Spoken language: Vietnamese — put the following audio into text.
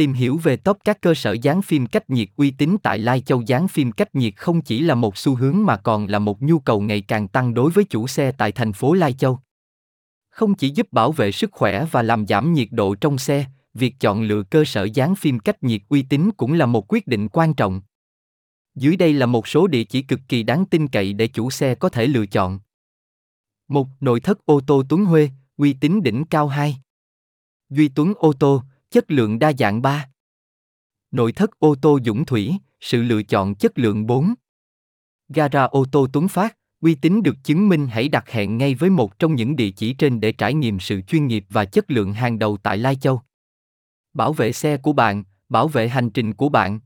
Tìm hiểu về top các cơ sở dán phim cách nhiệt uy tín tại Lai Châu dán phim cách nhiệt không chỉ là một xu hướng mà còn là một nhu cầu ngày càng tăng đối với chủ xe tại thành phố Lai Châu. Không chỉ giúp bảo vệ sức khỏe và làm giảm nhiệt độ trong xe, việc chọn lựa cơ sở dán phim cách nhiệt uy tín cũng là một quyết định quan trọng. Dưới đây là một số địa chỉ cực kỳ đáng tin cậy để chủ xe có thể lựa chọn. 1. Nội thất ô tô Tuấn Huê, uy tín đỉnh cao 2. Duy Tuấn ô tô, chất lượng đa dạng 3. Nội thất ô tô Dũng Thủy, sự lựa chọn chất lượng 4. Gara ô tô Tuấn Phát, uy tín được chứng minh hãy đặt hẹn ngay với một trong những địa chỉ trên để trải nghiệm sự chuyên nghiệp và chất lượng hàng đầu tại Lai Châu. Bảo vệ xe của bạn, bảo vệ hành trình của bạn.